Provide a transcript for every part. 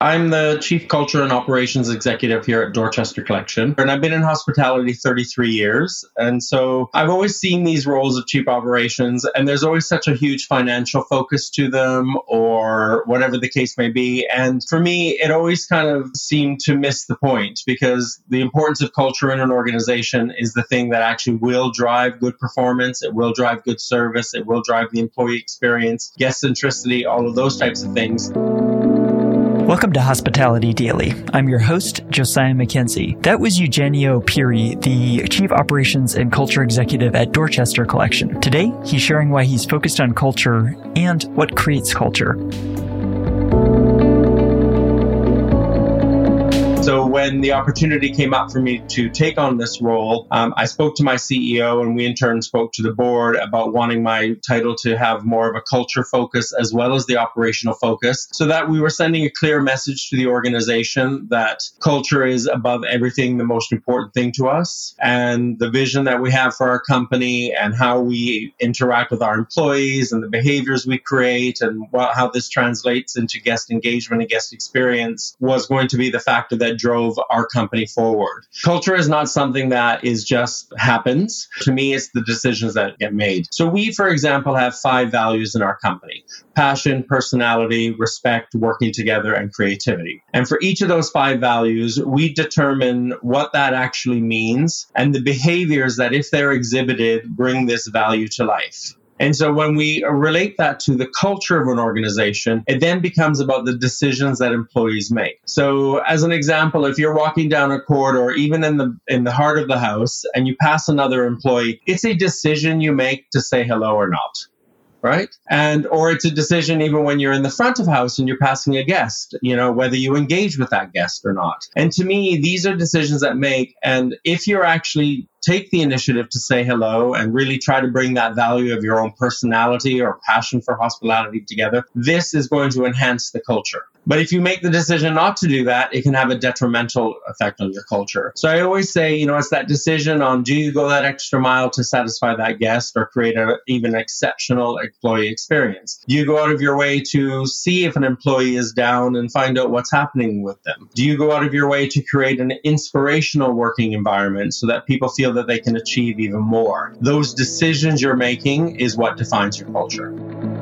I'm the Chief Culture and Operations Executive here at Dorchester Collection, and I've been in hospitality 33 years. And so I've always seen these roles of Chief Operations, and there's always such a huge financial focus to them, or whatever the case may be. And for me, it always kind of seemed to miss the point because the importance of culture in an organization is the thing that actually will drive good performance, it will drive good service, it will drive the employee experience, guest centricity, all of those types of things. Welcome to Hospitality Daily. I'm your host, Josiah Mackenzie. That was Eugenio Pirri, the Chief Operations and Culture Executive at Dorchester Collection. Today, he's sharing why he's focused on culture and what creates culture. So when the opportunity came up for me to take on this role, um, I spoke to my CEO, and we in turn spoke to the board about wanting my title to have more of a culture focus as well as the operational focus, so that we were sending a clear message to the organization that culture is above everything the most important thing to us, and the vision that we have for our company and how we interact with our employees and the behaviors we create and how this translates into guest engagement and guest experience was going to be the factor that drove our company forward. Culture is not something that is just happens. To me, it's the decisions that get made. So we, for example, have five values in our company. Passion, personality, respect, working together, and creativity. And for each of those five values, we determine what that actually means and the behaviors that, if they're exhibited, bring this value to life. And so when we relate that to the culture of an organization, it then becomes about the decisions that employees make. So as an example, if you're walking down a corridor, even in the in the heart of the house, and you pass another employee, it's a decision you make to say hello or not right? And or it's a decision even when you're in the front of house and you're passing a guest, you know, whether you engage with that guest or not. And to me, these are decisions that make and if you're actually take the initiative to say hello and really try to bring that value of your own personality or passion for hospitality together, this is going to enhance the culture. But if you make the decision not to do that, it can have a detrimental effect on your culture. So I always say, you know, it's that decision on do you go that extra mile to satisfy that guest or create an even exceptional employee experience? Do you go out of your way to see if an employee is down and find out what's happening with them? Do you go out of your way to create an inspirational working environment so that people feel that they can achieve even more? Those decisions you're making is what defines your culture.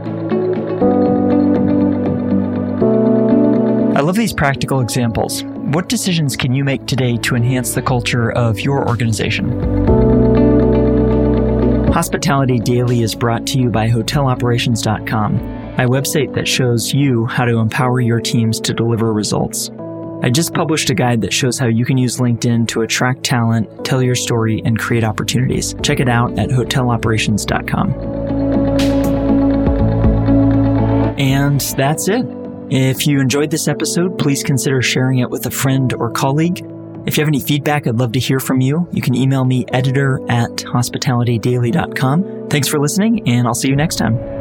Love these practical examples. What decisions can you make today to enhance the culture of your organization? Hospitality Daily is brought to you by HotelOperations.com, my website that shows you how to empower your teams to deliver results. I just published a guide that shows how you can use LinkedIn to attract talent, tell your story, and create opportunities. Check it out at HotelOperations.com. And that's it. If you enjoyed this episode, please consider sharing it with a friend or colleague. If you have any feedback, I'd love to hear from you. You can email me editor at hospitalitydaily.com. Thanks for listening, and I'll see you next time.